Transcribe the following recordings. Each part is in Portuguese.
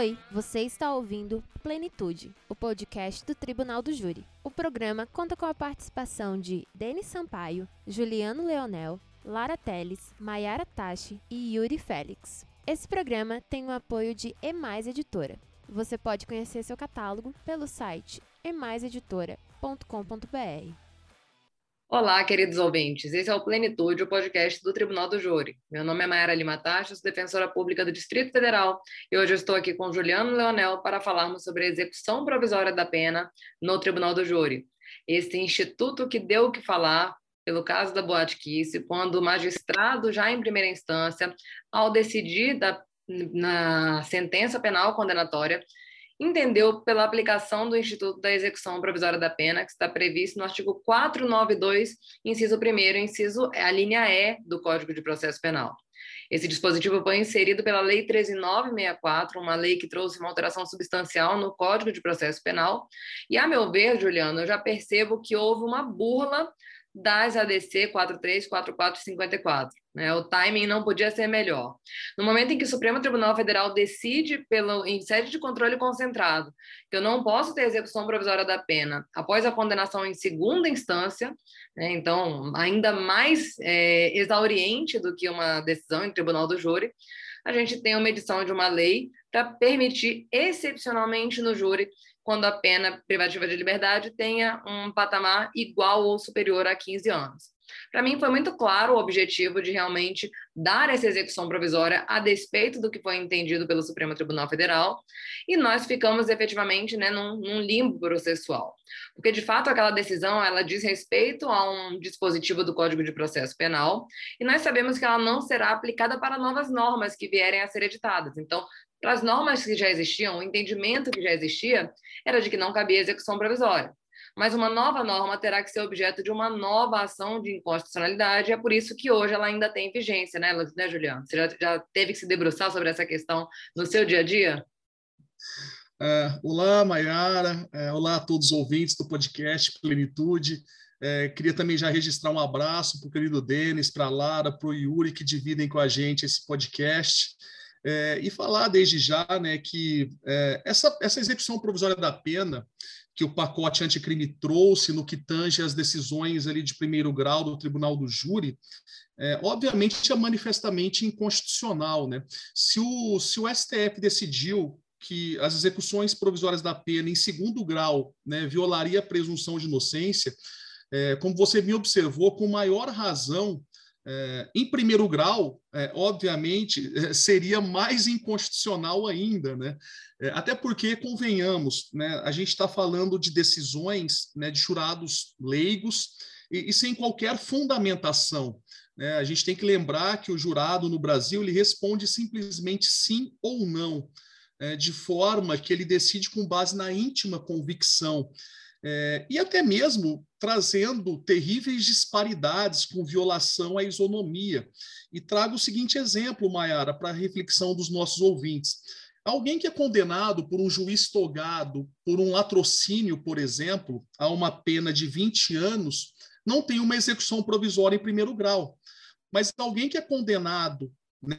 Oi, você está ouvindo Plenitude, o podcast do Tribunal do Júri. O programa conta com a participação de Denis Sampaio, Juliano Leonel, Lara Teles, Maiara Tachi e Yuri Félix. Esse programa tem o apoio de Emais Editora. Você pode conhecer seu catálogo pelo site emaiseditora.com.br. Olá, queridos ouvintes. Esse é o Plenitude, o podcast do Tribunal do Júri. Meu nome é Mayara Lima Tacha, defensora pública do Distrito Federal, e hoje estou aqui com Juliano Leonel para falarmos sobre a execução provisória da pena no Tribunal do Júri. Esse instituto que deu o que falar pelo caso da Boate quando o magistrado, já em primeira instância, ao decidir da, na sentença penal condenatória, entendeu pela aplicação do Instituto da Execução Provisória da Pena, que está previsto no artigo 492, inciso 1 inciso a linha E do Código de Processo Penal. Esse dispositivo foi inserido pela Lei 13964, uma lei que trouxe uma alteração substancial no Código de Processo Penal. E, a meu ver, Juliano, eu já percebo que houve uma burla das ADC 43, 44 e 54. Né? O timing não podia ser melhor. No momento em que o Supremo Tribunal Federal decide, pelo, em sede de controle concentrado, que eu não posso ter execução provisória da pena após a condenação em segunda instância, né? então, ainda mais é, exauriente do que uma decisão em tribunal do júri, a gente tem uma edição de uma lei para permitir, excepcionalmente no júri, quando a pena privativa de liberdade tenha um patamar igual ou superior a 15 anos. Para mim, foi muito claro o objetivo de realmente dar essa execução provisória a despeito do que foi entendido pelo Supremo Tribunal Federal, e nós ficamos efetivamente né, num, num limbo processual. Porque, de fato, aquela decisão ela diz respeito a um dispositivo do Código de Processo Penal, e nós sabemos que ela não será aplicada para novas normas que vierem a ser editadas. Então, para as normas que já existiam, o entendimento que já existia era de que não cabia execução provisória. Mas uma nova norma terá que ser objeto de uma nova ação de inconstitucionalidade, e é por isso que hoje ela ainda tem vigência, né, né Juliano? Você já, já teve que se debruçar sobre essa questão no seu dia a dia? É, olá, Mayara. É, olá a todos os ouvintes do podcast Plenitude. É, queria também já registrar um abraço para o querido Denis, para a Lara, para o Yuri, que dividem com a gente esse podcast. É, e falar desde já né, que é, essa, essa execução provisória da pena que o pacote anticrime trouxe no que tange as decisões ali de primeiro grau do Tribunal do Júri, é, obviamente é manifestamente inconstitucional. Né? Se, o, se o STF decidiu que as execuções provisórias da pena em segundo grau né, violaria a presunção de inocência, é, como você me observou, com maior razão é, em primeiro grau, é, obviamente, é, seria mais inconstitucional ainda, né? É, até porque, convenhamos, né, a gente está falando de decisões né, de jurados leigos e, e sem qualquer fundamentação. Né? A gente tem que lembrar que o jurado no Brasil ele responde simplesmente sim ou não, é, de forma que ele decide com base na íntima convicção é, e até mesmo trazendo terríveis disparidades com violação à isonomia. E trago o seguinte exemplo, Mayara, para a reflexão dos nossos ouvintes. Alguém que é condenado por um juiz togado por um latrocínio, por exemplo, a uma pena de 20 anos, não tem uma execução provisória em primeiro grau. Mas alguém que é condenado né,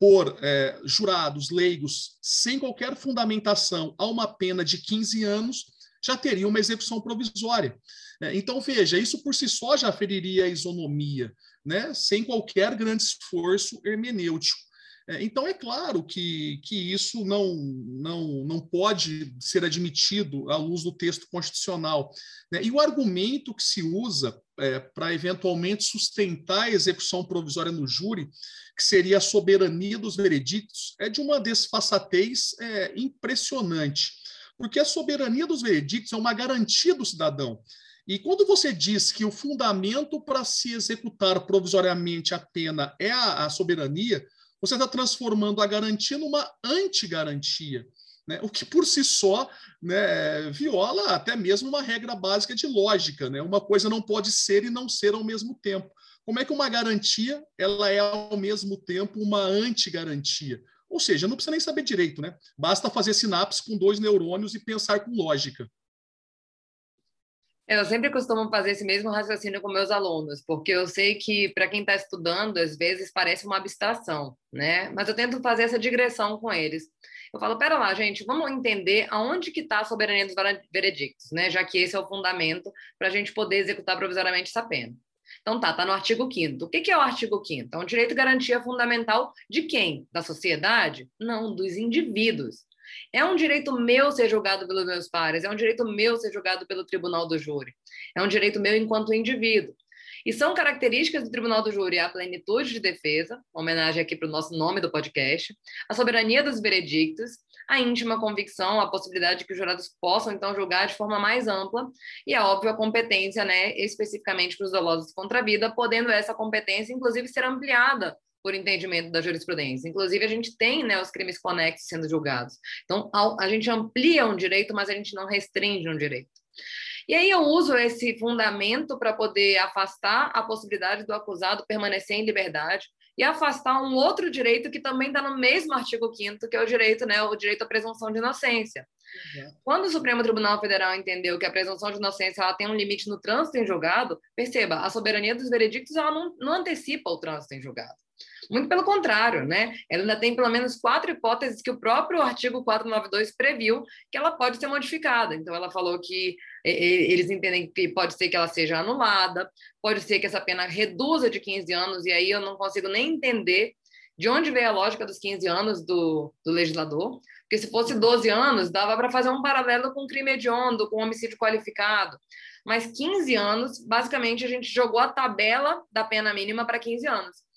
por é, jurados leigos sem qualquer fundamentação a uma pena de 15 anos, já teria uma execução provisória. É, então, veja, isso por si só já feriria a isonomia, né? sem qualquer grande esforço hermenêutico. É, então, é claro que, que isso não, não, não pode ser admitido à luz do texto constitucional. Né? E o argumento que se usa é, para eventualmente sustentar a execução provisória no júri, que seria a soberania dos veredictos, é de uma desfaçatez é, impressionante porque a soberania dos veredictos é uma garantia do cidadão. E quando você diz que o fundamento para se executar provisoriamente a pena é a, a soberania, você está transformando a garantia numa antigarantia, né? o que por si só né, viola até mesmo uma regra básica de lógica. Né? Uma coisa não pode ser e não ser ao mesmo tempo. Como é que uma garantia ela é ao mesmo tempo uma antigarantia? Ou seja, não precisa nem saber direito, né? Basta fazer sinapse com dois neurônios e pensar com lógica. Eu sempre costumo fazer esse mesmo raciocínio com meus alunos, porque eu sei que para quem está estudando, às vezes parece uma abstração, né? Mas eu tento fazer essa digressão com eles. Eu falo, pera lá, gente, vamos entender aonde que está a soberania dos veredictos, né? Já que esse é o fundamento para a gente poder executar provisoriamente essa pena. Então tá, tá no artigo 5 O que, que é o artigo 5 É um direito garantia fundamental de quem? Da sociedade? Não, dos indivíduos. É um direito meu ser julgado pelos meus pares, é um direito meu ser julgado pelo tribunal do júri. É um direito meu enquanto indivíduo. E são características do Tribunal do Júri a plenitude de defesa, homenagem aqui para o nosso nome do podcast, a soberania dos veredictos, a íntima convicção, a possibilidade de que os jurados possam, então, julgar de forma mais ampla, e a óbvia competência, né, especificamente para os dolosos contra a vida, podendo essa competência, inclusive, ser ampliada por entendimento da jurisprudência. Inclusive, a gente tem né, os crimes conexos sendo julgados. Então, a gente amplia um direito, mas a gente não restringe um direito. E aí eu uso esse fundamento para poder afastar a possibilidade do acusado permanecer em liberdade e afastar um outro direito que também está no mesmo artigo 5 que é o direito, né, o direito à presunção de inocência. Uhum. Quando o Supremo Tribunal Federal entendeu que a presunção de inocência ela tem um limite no trânsito em julgado, perceba, a soberania dos veredictos ela não, não antecipa o trânsito em julgado. Muito pelo contrário, né? Ela ainda tem pelo menos quatro hipóteses que o próprio artigo 492 previu que ela pode ser modificada. Então, ela falou que eles entendem que pode ser que ela seja anulada, pode ser que essa pena reduza de 15 anos, e aí eu não consigo nem entender de onde veio a lógica dos 15 anos do, do legislador, porque se fosse 12 anos, dava para fazer um paralelo com crime hediondo, com homicídio qualificado. Mas 15 anos, basicamente, a gente jogou a tabela da pena mínima para 15 anos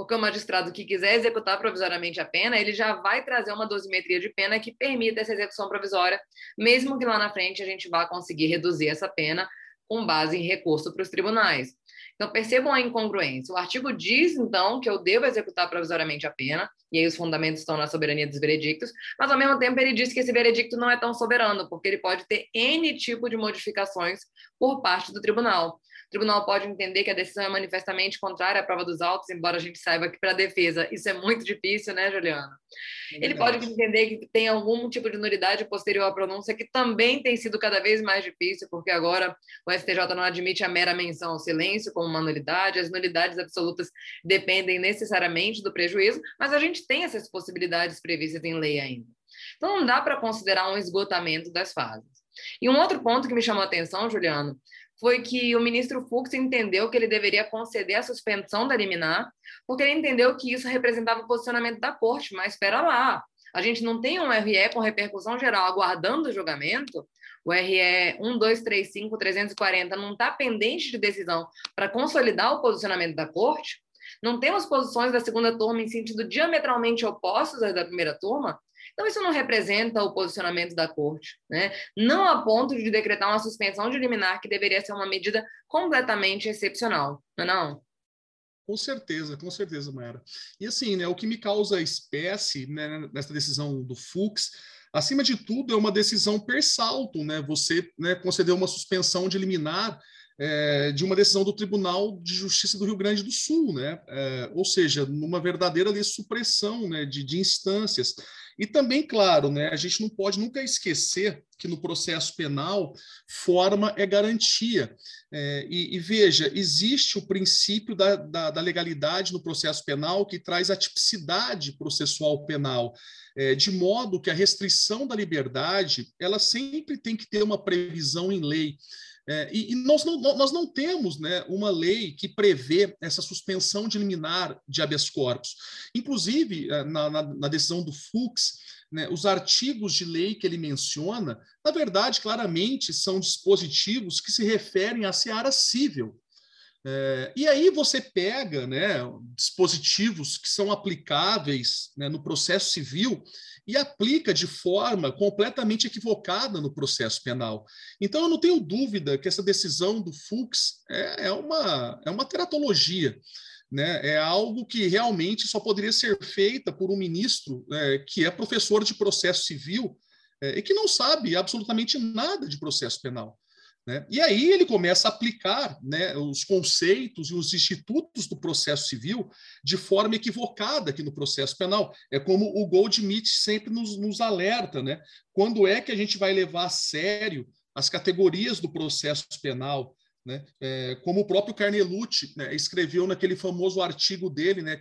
porque o magistrado que quiser executar provisoriamente a pena, ele já vai trazer uma dosimetria de pena que permita essa execução provisória, mesmo que lá na frente a gente vá conseguir reduzir essa pena com base em recurso para os tribunais. Então, percebam a incongruência. O artigo diz, então, que eu devo executar provisoriamente a pena, e aí os fundamentos estão na soberania dos veredictos, mas, ao mesmo tempo, ele diz que esse veredicto não é tão soberano, porque ele pode ter N tipo de modificações por parte do tribunal. O tribunal pode entender que a decisão é manifestamente contrária à prova dos autos, embora a gente saiba que para a defesa isso é muito difícil, né, Juliana? É Ele pode entender que tem algum tipo de nulidade posterior à pronúncia, que também tem sido cada vez mais difícil, porque agora o STJ não admite a mera menção ao silêncio como uma nulidade, as nulidades absolutas dependem necessariamente do prejuízo, mas a gente tem essas possibilidades previstas em lei ainda. Então, não dá para considerar um esgotamento das fases. E um outro ponto que me chamou a atenção, Juliano, foi que o ministro Fux entendeu que ele deveria conceder a suspensão da liminar, porque ele entendeu que isso representava o posicionamento da corte. Mas espera lá, a gente não tem um RE com repercussão geral aguardando o julgamento. O RE 1235340 não está pendente de decisão para consolidar o posicionamento da corte. Não temos posições da segunda turma em sentido diametralmente opostos às da primeira turma. Então, isso não representa o posicionamento da corte, né? não a ponto de decretar uma suspensão de liminar, que deveria ser uma medida completamente excepcional, não é não? Com certeza, com certeza, Mayara. E assim, né, o que me causa espécie né, nessa decisão do Fux, acima de tudo, é uma decisão per salto, né? Você né, concedeu uma suspensão de liminar é, de uma decisão do Tribunal de Justiça do Rio Grande do Sul, né? É, ou seja, numa verdadeira supressão né, de, de instâncias. E também, claro, né, a gente não pode nunca esquecer que no processo penal forma é garantia. É, e, e, veja, existe o princípio da, da, da, legalidade no processo penal que traz a tipicidade processual penal, é, de modo que a restrição da liberdade ela sempre tem que ter uma previsão em lei. É, e, e nós, não, nós não temos né, uma lei que prevê essa suspensão de liminar de habeas corpus. Inclusive, é, na, na, na decisão do Fux, né, os artigos de lei que ele menciona, na verdade, claramente são dispositivos que se referem à seara civil. É, e aí você pega né, dispositivos que são aplicáveis né, no processo civil e aplica de forma completamente equivocada no processo penal. Então, eu não tenho dúvida que essa decisão do Fux é, é uma, é uma teratologia. Né? É algo que realmente só poderia ser feita por um ministro é, que é professor de processo civil é, e que não sabe absolutamente nada de processo penal. Né? E aí ele começa a aplicar né, os conceitos e os institutos do processo civil de forma equivocada aqui no processo penal. É como o Goldsmith sempre nos, nos alerta, né? Quando é que a gente vai levar a sério as categorias do processo penal? Né? É, como o próprio Carnelucci né, escreveu naquele famoso artigo dele, né,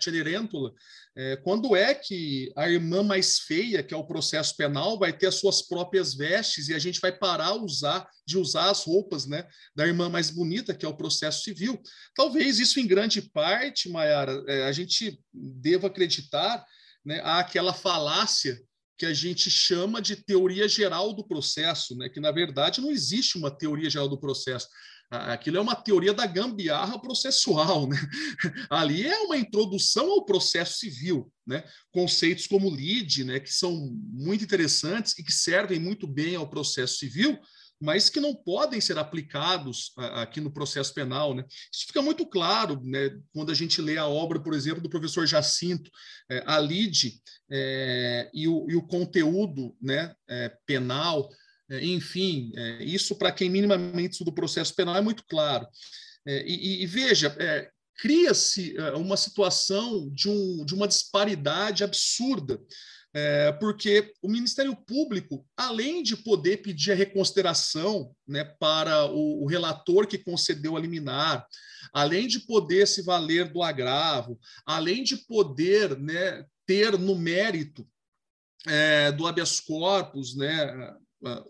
é, quando é que a irmã mais feia, que é o processo penal, vai ter as suas próprias vestes e a gente vai parar usar, de usar as roupas né, da irmã mais bonita, que é o processo civil? Talvez isso, em grande parte, Mayara, é, a gente deva acreditar né, àquela falácia que a gente chama de teoria geral do processo, né? que na verdade não existe uma teoria geral do processo. Aquilo é uma teoria da gambiarra processual. Né? Ali é uma introdução ao processo civil. Né? Conceitos como lide, né? que são muito interessantes e que servem muito bem ao processo civil, mas que não podem ser aplicados aqui no processo penal. Né? Isso fica muito claro né, quando a gente lê a obra, por exemplo, do professor Jacinto, é, a lide é, e, o, e, o, conteúdo né, é, penal, enfim, é, isso para quem minimamente estuda o processo penal é muito claro. É, e, e, veja, cria-se uma situação de, um, de uma disparidade absurda é, porque o Ministério Público, além de poder pedir a reconsideração né, para o, o, relator que concedeu a liminar, além de poder se valer do agravo, além de poder né, ter no mérito é, do habeas corpus né,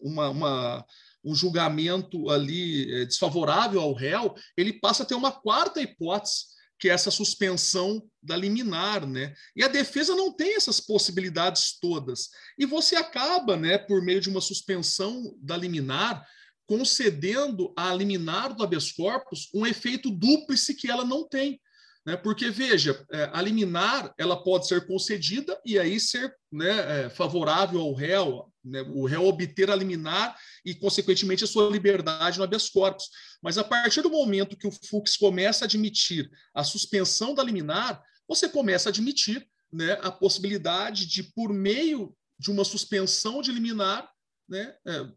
uma, uma um julgamento ali é, desfavorável ao réu, ele passa a ter uma quarta hipótese, que é essa suspensão da liminar, né? E a defesa não tem essas possibilidades todas. E você acaba, né, por meio de uma suspensão da liminar, concedendo à liminar do habeas corpus um efeito dúplice que ela não tem. Né? Porque, veja, é, a liminar ela pode ser concedida e aí ser né, é, favorável ao réu, né, o réu obter a liminar e, consequentemente, a sua liberdade no habeas corpus. Mas a partir do momento que o Fux começa a admitir a suspensão da liminar, você começa a admitir né, a possibilidade de, por meio de uma suspensão de liminar, né, é,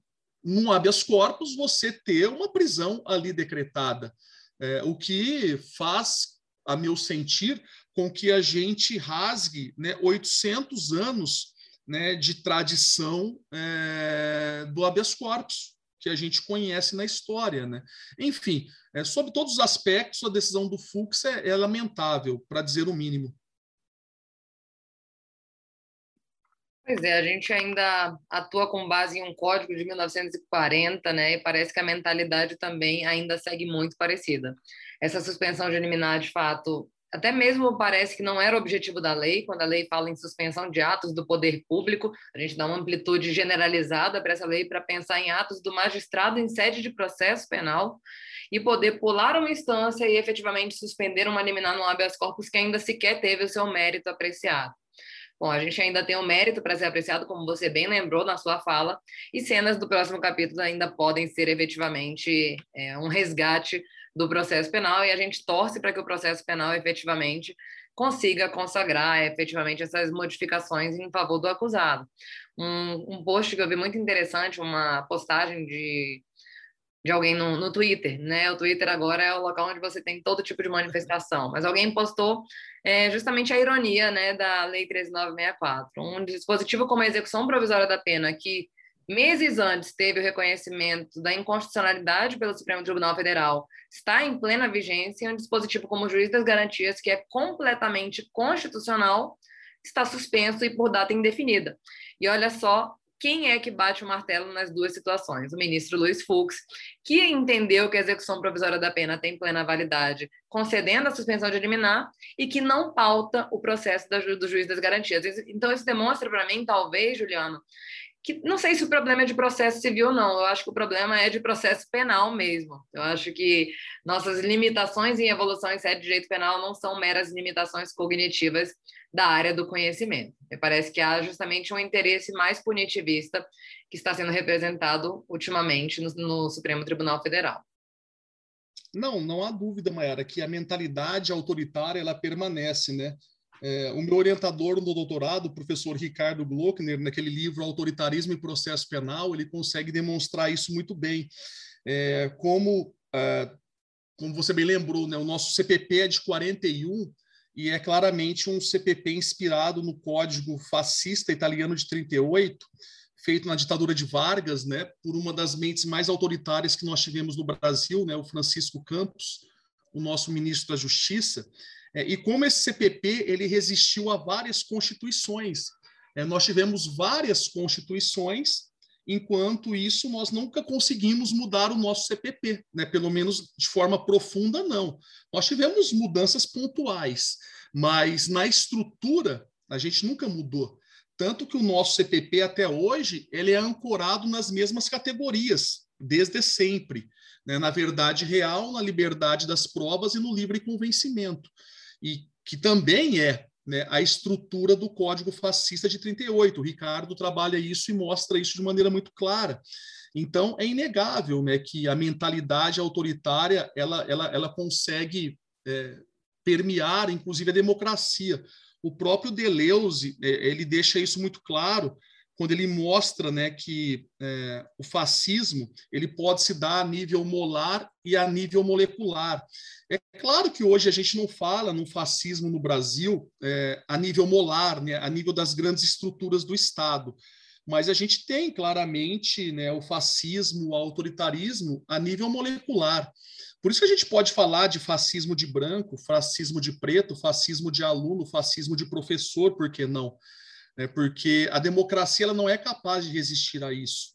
num habeas corpus, você ter uma prisão ali decretada. É, o que faz a meu sentir, com que a gente rasgue né, 800 anos né, de tradição é, do habeas corpus, que a gente conhece na história. Né? Enfim, é, sobre todos os aspectos, a decisão do Fux é, é lamentável, para dizer o mínimo. Pois é, a gente ainda atua com base em um código de 1940, né? E parece que a mentalidade também ainda segue muito parecida essa suspensão de liminar, de fato, até mesmo parece que não era o objetivo da lei, quando a lei fala em suspensão de atos do poder público, a gente dá uma amplitude generalizada para essa lei para pensar em atos do magistrado em sede de processo penal e poder pular uma instância e efetivamente suspender uma liminar no habeas corpus que ainda sequer teve o seu mérito apreciado. Bom, a gente ainda tem o mérito para ser apreciado, como você bem lembrou na sua fala, e cenas do próximo capítulo ainda podem ser efetivamente é, um resgate do processo penal e a gente torce para que o processo penal efetivamente consiga consagrar efetivamente essas modificações em favor do acusado. Um, um post que eu vi muito interessante, uma postagem de, de alguém no, no Twitter, né? O Twitter agora é o local onde você tem todo tipo de manifestação, mas alguém postou é, justamente a ironia né, da Lei 13964, um dispositivo como a execução provisória da pena que meses antes teve o reconhecimento da inconstitucionalidade pelo Supremo Tribunal Federal, está em plena vigência, um dispositivo como juiz das garantias, que é completamente constitucional, está suspenso e por data indefinida. E olha só quem é que bate o martelo nas duas situações? O ministro Luiz Fux, que entendeu que a execução provisória da pena tem plena validade, concedendo a suspensão de liminar, e que não pauta o processo do juiz das garantias. Então, isso demonstra para mim, talvez, Juliano, que não sei se o problema é de processo civil ou não, eu acho que o problema é de processo penal mesmo. Eu acho que nossas limitações em evolução em sede de direito penal não são meras limitações cognitivas da área do conhecimento. Me parece que há justamente um interesse mais punitivista que está sendo representado ultimamente no, no Supremo Tribunal Federal. Não, não há dúvida, Mayara, que a mentalidade autoritária ela permanece, né? É, o meu orientador no doutorado, o professor Ricardo Glockner, naquele livro Autoritarismo e Processo Penal, ele consegue demonstrar isso muito bem. É, como, é, como você bem lembrou, né, o nosso CPP é de 41 e é claramente um CPP inspirado no código fascista italiano de 38, feito na ditadura de Vargas, né, por uma das mentes mais autoritárias que nós tivemos no Brasil, né, o Francisco Campos, o nosso ministro da Justiça, e como esse CPP ele resistiu a várias constituições. É, nós tivemos várias constituições, enquanto isso nós nunca conseguimos mudar o nosso CPP, né, pelo menos de forma profunda, não. Nós tivemos mudanças pontuais, mas na estrutura a gente nunca mudou. Tanto que o nosso CPP até hoje ele é ancorado nas mesmas categorias, desde sempre. Né? Na verdade real, na liberdade das provas e no livre convencimento. E que também é né, a estrutura do Código Fascista de 38. O Ricardo trabalha isso e mostra isso de maneira muito clara. Então, é inegável né, que a mentalidade autoritária ela, ela, ela consegue é, permear, inclusive, a democracia. O próprio Deleuze, é, ele deixa isso muito claro quando ele mostra né, que é, o fascismo ele pode se dar a nível molar e a nível molecular. É claro que hoje a gente não fala no fascismo no Brasil é, a nível molar, né, a nível das grandes estruturas do Estado, mas a gente tem claramente né, o fascismo, o autoritarismo a nível molecular. Por isso que a gente pode falar de fascismo de branco, fascismo de preto, fascismo de aluno, fascismo de professor, por que não? É porque a democracia ela não é capaz de resistir a isso.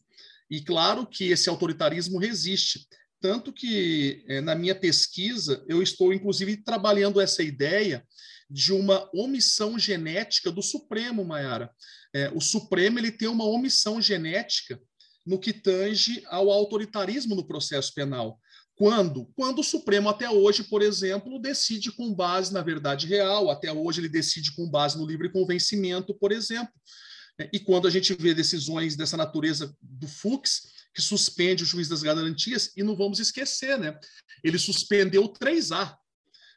E claro que esse autoritarismo resiste. Tanto que, é, na minha pesquisa, eu estou, inclusive, trabalhando essa ideia de uma omissão genética do Supremo, Mayara. É, o Supremo ele tem uma omissão genética no que tange ao autoritarismo no processo penal. Quando? Quando o Supremo, até hoje, por exemplo, decide com base na verdade real, até hoje ele decide com base no livre convencimento, por exemplo. E quando a gente vê decisões dessa natureza do Fux, que suspende o juiz das garantias, e não vamos esquecer, né? Ele suspendeu o 3A,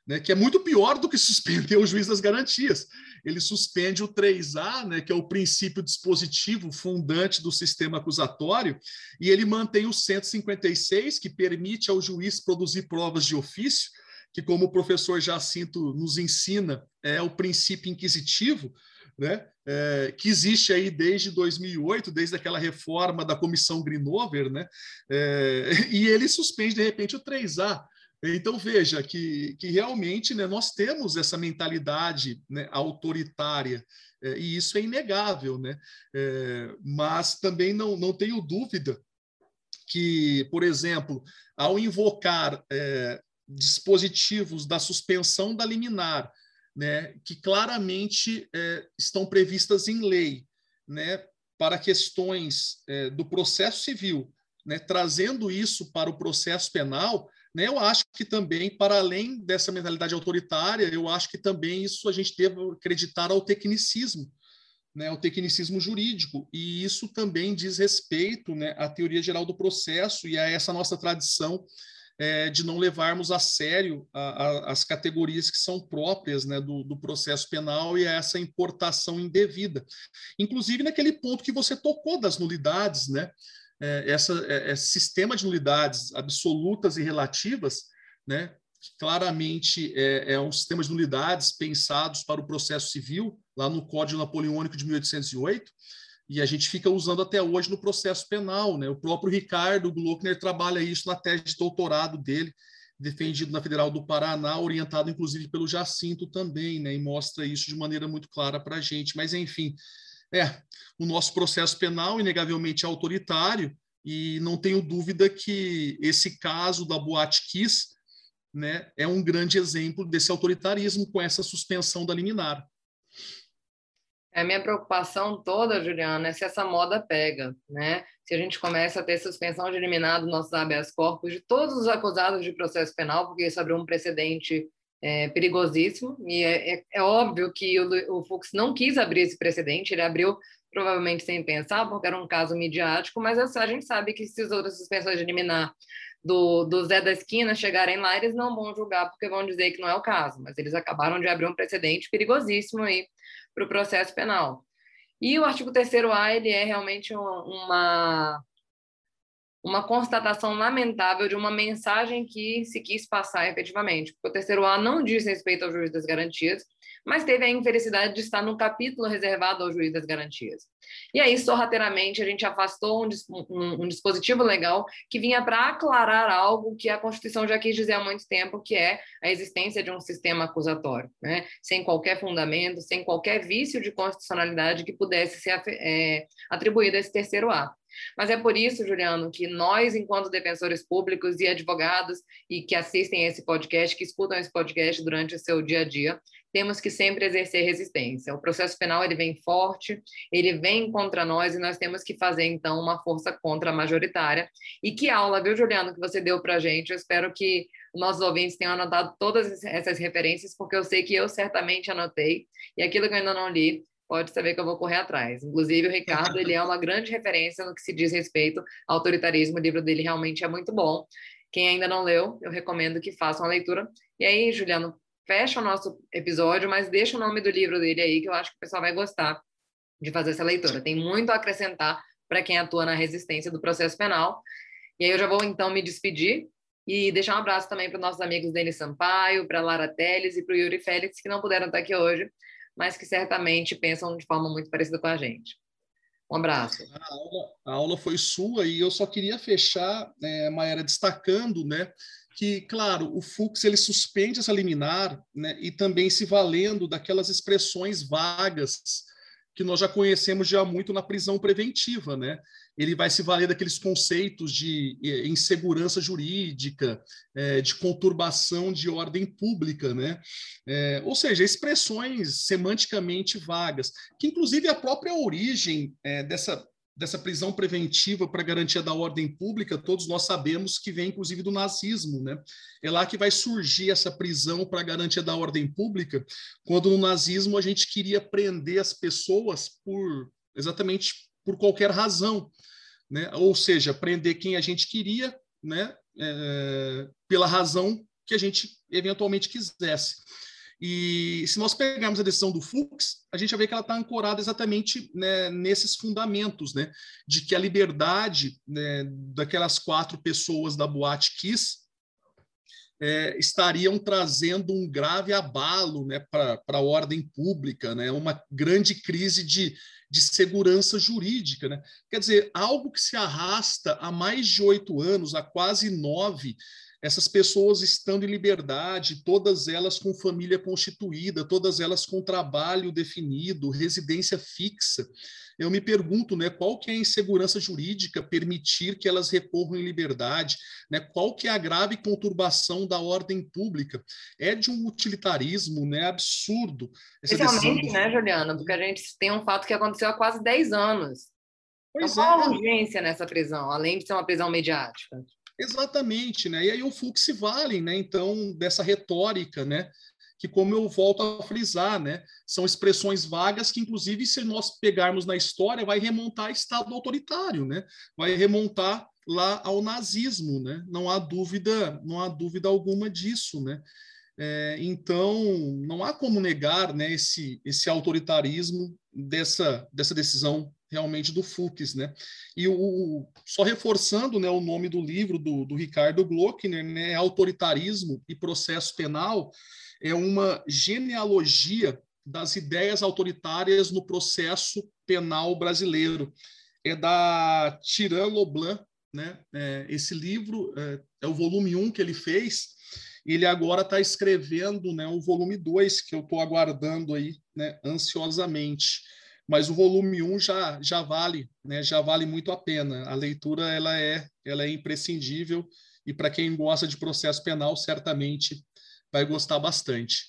né, que é muito pior do que suspender o juiz das garantias. Ele suspende o 3A, né, que é o princípio dispositivo fundante do sistema acusatório, e ele mantém o 156, que permite ao juiz produzir provas de ofício, que, como o professor Jacinto nos ensina, é o princípio inquisitivo, né, é, que existe aí desde 2008, desde aquela reforma da comissão Grinover, né, é, e ele suspende, de repente, o 3A. Então, veja que, que realmente né, nós temos essa mentalidade né, autoritária, é, e isso é inegável, né? É, mas também não, não tenho dúvida que, por exemplo, ao invocar é, dispositivos da suspensão da liminar, né, que claramente é, estão previstas em lei, né, para questões é, do processo civil, né, trazendo isso para o processo penal, né? Eu acho que também, para além dessa mentalidade autoritária, eu acho que também isso a gente deve acreditar ao tecnicismo, né, ao tecnicismo jurídico, e isso também diz respeito né, à teoria geral do processo e a essa nossa tradição é, de não levarmos a sério a, a, as categorias que são próprias né, do, do, processo penal e a essa importação indevida. Inclusive naquele ponto que você tocou das nulidades, né? É, essa, é, esse sistema de nulidades absolutas e relativas, né, claramente é, é, um sistema de nulidades pensados para o processo civil, lá no Código Napoleônico de 1808, e a gente fica usando até hoje no processo penal. Né? O próprio Ricardo Glockner trabalha isso na tese de doutorado dele, defendido na Federal do Paraná, orientado inclusive pelo Jacinto também, né? e mostra isso de maneira muito clara para a gente. Mas, enfim, é, o nosso processo penal, inegavelmente, é autoritário, e não tenho dúvida que esse caso da Boate Kiss né, é um grande exemplo desse autoritarismo com essa suspensão da liminar. É, a minha preocupação toda, Juliana, é se essa moda pega, né? Se a gente começa a ter suspensão de liminar dos nossos habeas corpus de todos os acusados de processo penal, porque isso abriu um precedente é, perigosíssimo, e é, é, é óbvio que o, o Fux não quis abrir esse precedente, ele abriu provavelmente sem pensar, porque era um caso midiático, mas a gente sabe que se as outras suspensões de liminar do, do Zé da Esquina chegarem lá, eles não vão julgar porque vão dizer que não é o caso, mas eles acabaram de abrir um precedente perigosíssimo aí para o processo penal. E o artigo 3 A ele é realmente uma, uma constatação lamentável de uma mensagem que se quis passar efetivamente. Porque o terceiro A não diz respeito ao juiz das garantias, mas teve a infelicidade de estar no capítulo reservado ao juiz das garantias. E aí, sorrateiramente, a gente afastou um, um, um dispositivo legal que vinha para aclarar algo que a Constituição já quis dizer há muito tempo, que é a existência de um sistema acusatório, né? sem qualquer fundamento, sem qualquer vício de constitucionalidade que pudesse ser é, atribuído a esse terceiro A. Mas é por isso, Juliano, que nós, enquanto defensores públicos e advogados e que assistem a esse podcast, que escutam esse podcast durante o seu dia a dia, temos que sempre exercer resistência. O processo penal ele vem forte, ele vem contra nós e nós temos que fazer então uma força contra majoritária. E que aula, viu, Juliano, que você deu para gente? Eu espero que nossos ouvintes tenham anotado todas essas referências, porque eu sei que eu certamente anotei e aquilo que eu ainda não li pode saber que eu vou correr atrás. Inclusive, o Ricardo ele é uma grande referência no que se diz respeito ao autoritarismo. O livro dele realmente é muito bom. Quem ainda não leu, eu recomendo que faça uma leitura. E aí, Juliano, fecha o nosso episódio, mas deixa o nome do livro dele aí, que eu acho que o pessoal vai gostar de fazer essa leitura. Tem muito a acrescentar para quem atua na resistência do processo penal. E aí eu já vou então me despedir e deixar um abraço também para os nossos amigos Denis Sampaio, para Lara Teles e para o Yuri Félix, que não puderam estar aqui hoje, mas que certamente pensam de forma muito parecida com a gente. Um abraço. A aula, a aula foi sua e eu só queria fechar, é, Maera, destacando, né, que, claro, o Fux ele suspende essa liminar, né, e também se valendo daquelas expressões vagas que nós já conhecemos já muito na prisão preventiva, né? Ele vai se valer daqueles conceitos de insegurança jurídica, é, de conturbação de ordem pública, né? É, ou seja, expressões semanticamente vagas, que inclusive a própria origem é, dessa dessa prisão preventiva para garantia da ordem pública, todos nós sabemos que vem inclusive do nazismo, né? É lá que vai surgir essa prisão para garantia da ordem pública, quando no nazismo a gente queria prender as pessoas por exatamente por qualquer razão, né? Ou seja, prender quem a gente queria, né? É, pela razão que a gente eventualmente quisesse. E se nós pegarmos a decisão do Fux, a gente vai ver que ela está ancorada exatamente né, nesses fundamentos, né, de que a liberdade né, daquelas quatro pessoas da Boate Kiss é, estariam trazendo um grave abalo né, para a ordem pública, né, uma grande crise de, de segurança jurídica. Né? Quer dizer, algo que se arrasta há mais de oito anos, há quase nove, essas pessoas estando em liberdade, todas elas com família constituída, todas elas com trabalho definido, residência fixa. Eu me pergunto, né, qual que é a insegurança jurídica permitir que elas recorram em liberdade, né? Qual que é a grave conturbação da ordem pública? É de um utilitarismo, né, absurdo. Especialmente, do... né, Juliana, porque a gente tem um fato que aconteceu há quase 10 anos. Pois então, qual é. a urgência nessa prisão, além de ser uma prisão mediática? Exatamente, né? E aí o Fux se vale, né? Então, dessa retórica, né? Que, como eu volto a frisar, né? São expressões vagas que, inclusive, se nós pegarmos na história, vai remontar a Estado autoritário, né? Vai remontar lá ao nazismo, né? Não há dúvida, não há dúvida alguma disso, né? É, então, não há como negar né, esse, esse autoritarismo dessa, dessa decisão realmente do Fux, né? E o, só reforçando né, o nome do livro do, do Ricardo Glockner, né, Autoritarismo e Processo Penal, é uma genealogia das ideias autoritárias no processo penal brasileiro. É da Tiran Loblan, né? É, esse livro é, é, o volume 1 que ele fez, ele agora está escrevendo né, o volume 2, que eu estou aguardando aí né, ansiosamente mas o volume 1 já, já vale, né? já vale muito a pena. A leitura ela é, ela é imprescindível e para quem gosta de processo penal, certamente vai gostar bastante.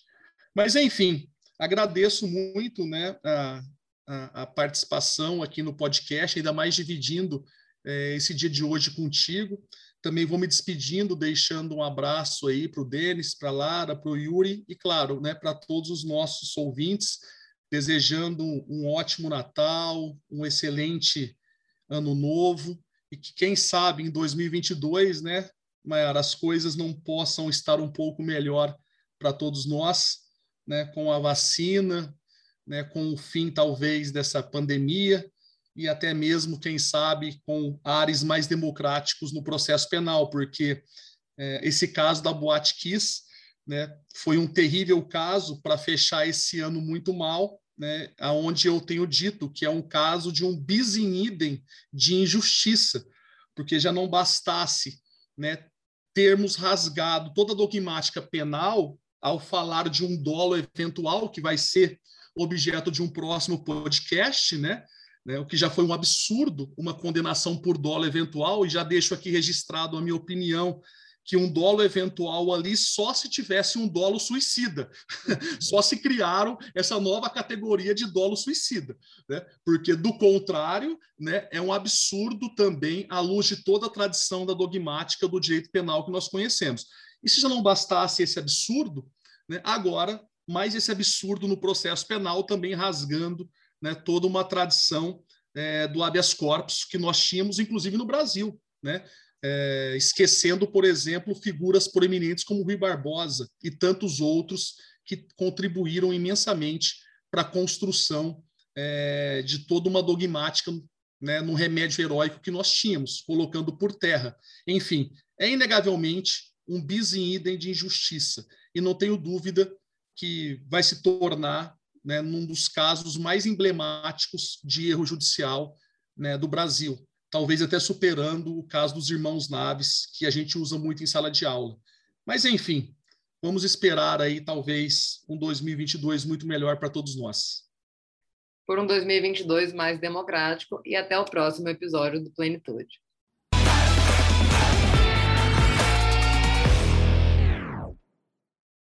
Mas, enfim, agradeço muito né, a, a, a participação aqui no podcast, ainda mais dividindo é, esse dia de hoje contigo. Também vou me despedindo, deixando um abraço aí para o Denis, para a Lara, para o Yuri e, claro, né, para todos os nossos ouvintes desejando um ótimo Natal, um excelente Ano Novo e que, quem sabe, em 2022, né, Mayara, as coisas não possam estar um pouco melhor para todos nós, né, com a vacina, né, com o fim, talvez, dessa pandemia e até mesmo, quem sabe, com ares mais democráticos no processo penal, porque é, esse caso da Boate Kiss né, foi um terrível caso para fechar esse ano muito mal, né, aonde eu tenho dito que é um caso de um bis in idem de injustiça, porque já não bastasse né, termos rasgado toda a dogmática penal ao falar de um dolo eventual que vai ser objeto de um próximo podcast, né? né? O que já foi um absurdo, uma condenação por dolo eventual, e já deixo aqui registrado a minha opinião que um dolo eventual ali só se tivesse um dolo suicida. só se criaram essa nova categoria de dolo suicida, né? Porque do contrário, né, é um absurdo também à luz de toda a tradição da dogmática do direito penal que nós conhecemos. E se já não bastasse esse absurdo, né, agora mais esse absurdo no processo penal também rasgando né, toda uma tradição é, do habeas corpus que nós tínhamos, inclusive no Brasil, né? É, esquecendo, por exemplo, figuras proeminentes como Rui Barbosa e tantos outros que contribuíram imensamente para a construção é, de toda uma dogmática né, no remédio heróico que nós tínhamos, colocando por terra. Enfim, é inegavelmente um bis in idem de injustiça. E não tenho dúvida que vai se tornar né, num dos casos mais emblemáticos de erro judicial né, do Brasil, talvez até superando o caso dos irmãos Naves, que a gente usa muito em sala de aula. Mas, enfim, vamos esperar aí, talvez, um 2022 muito melhor para todos nós. Por um 2022 mais democrático e até o próximo episódio do Plenitude.